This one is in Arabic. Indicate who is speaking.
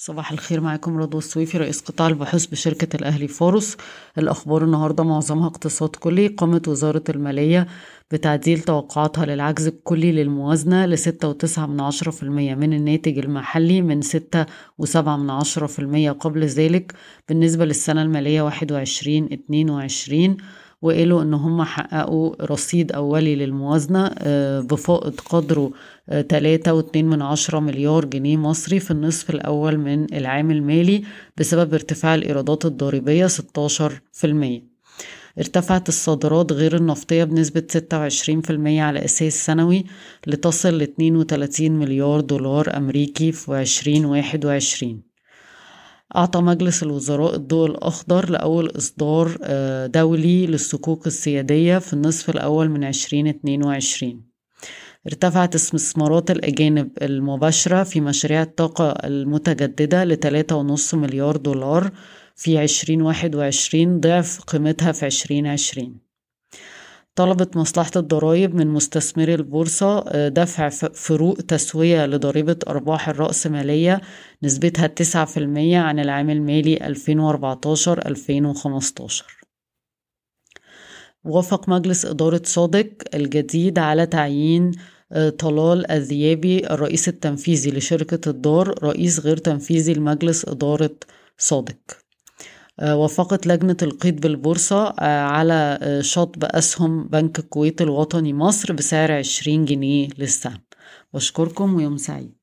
Speaker 1: صباح الخير معاكم رضوى السويفي رئيس قطاع البحوث بشركة الأهلي فاروس الأخبار النهاردة معظمها اقتصاد كلي قامت وزارة المالية بتعديل توقعاتها للعجز الكلي للموازنة لستة وتسعة من عشرة في المية من الناتج المحلي من ستة وسبعة من عشرة في المية قبل ذلك بالنسبة للسنة المالية واحد وعشرين اتنين وعشرين. وقالوا إن هم حققوا رصيد أولي للموازنة بفائض قدره تلاتة واتنين من عشرة مليار جنيه مصري في النصف الأول من العام المالي بسبب ارتفاع الإيرادات في المية. ارتفعت الصادرات غير النفطية بنسبة ستة وعشرين في المية على أساس سنوي لتصل لاتنين وتلاتين مليار دولار أمريكي في عشرين واحد وعشرين. أعطى مجلس الوزراء الضوء الأخضر لأول إصدار دولي للصكوك السيادية في النصف الأول من عشرين اتنين وعشرين. ارتفعت استثمارات الأجانب المباشرة في مشاريع الطاقة المتجددة لتلاتة ونص مليار دولار في عشرين واحد وعشرين ضعف قيمتها في عشرين عشرين. طلبت مصلحة الضرائب من مستثمري البورصة دفع فروق تسوية لضريبة أرباح الرأسمالية نسبتها تسعة في المية عن العام المالي 2014-2015 وافق مجلس إدارة صادق الجديد على تعيين طلال الذيابي الرئيس التنفيذي لشركة الدار رئيس غير تنفيذي لمجلس إدارة صادق. وافقت لجنة القيد بالبورصة على شطب أسهم بنك الكويت الوطني مصر بسعر عشرين جنيه للسهم. بشكركم ويوم سعيد.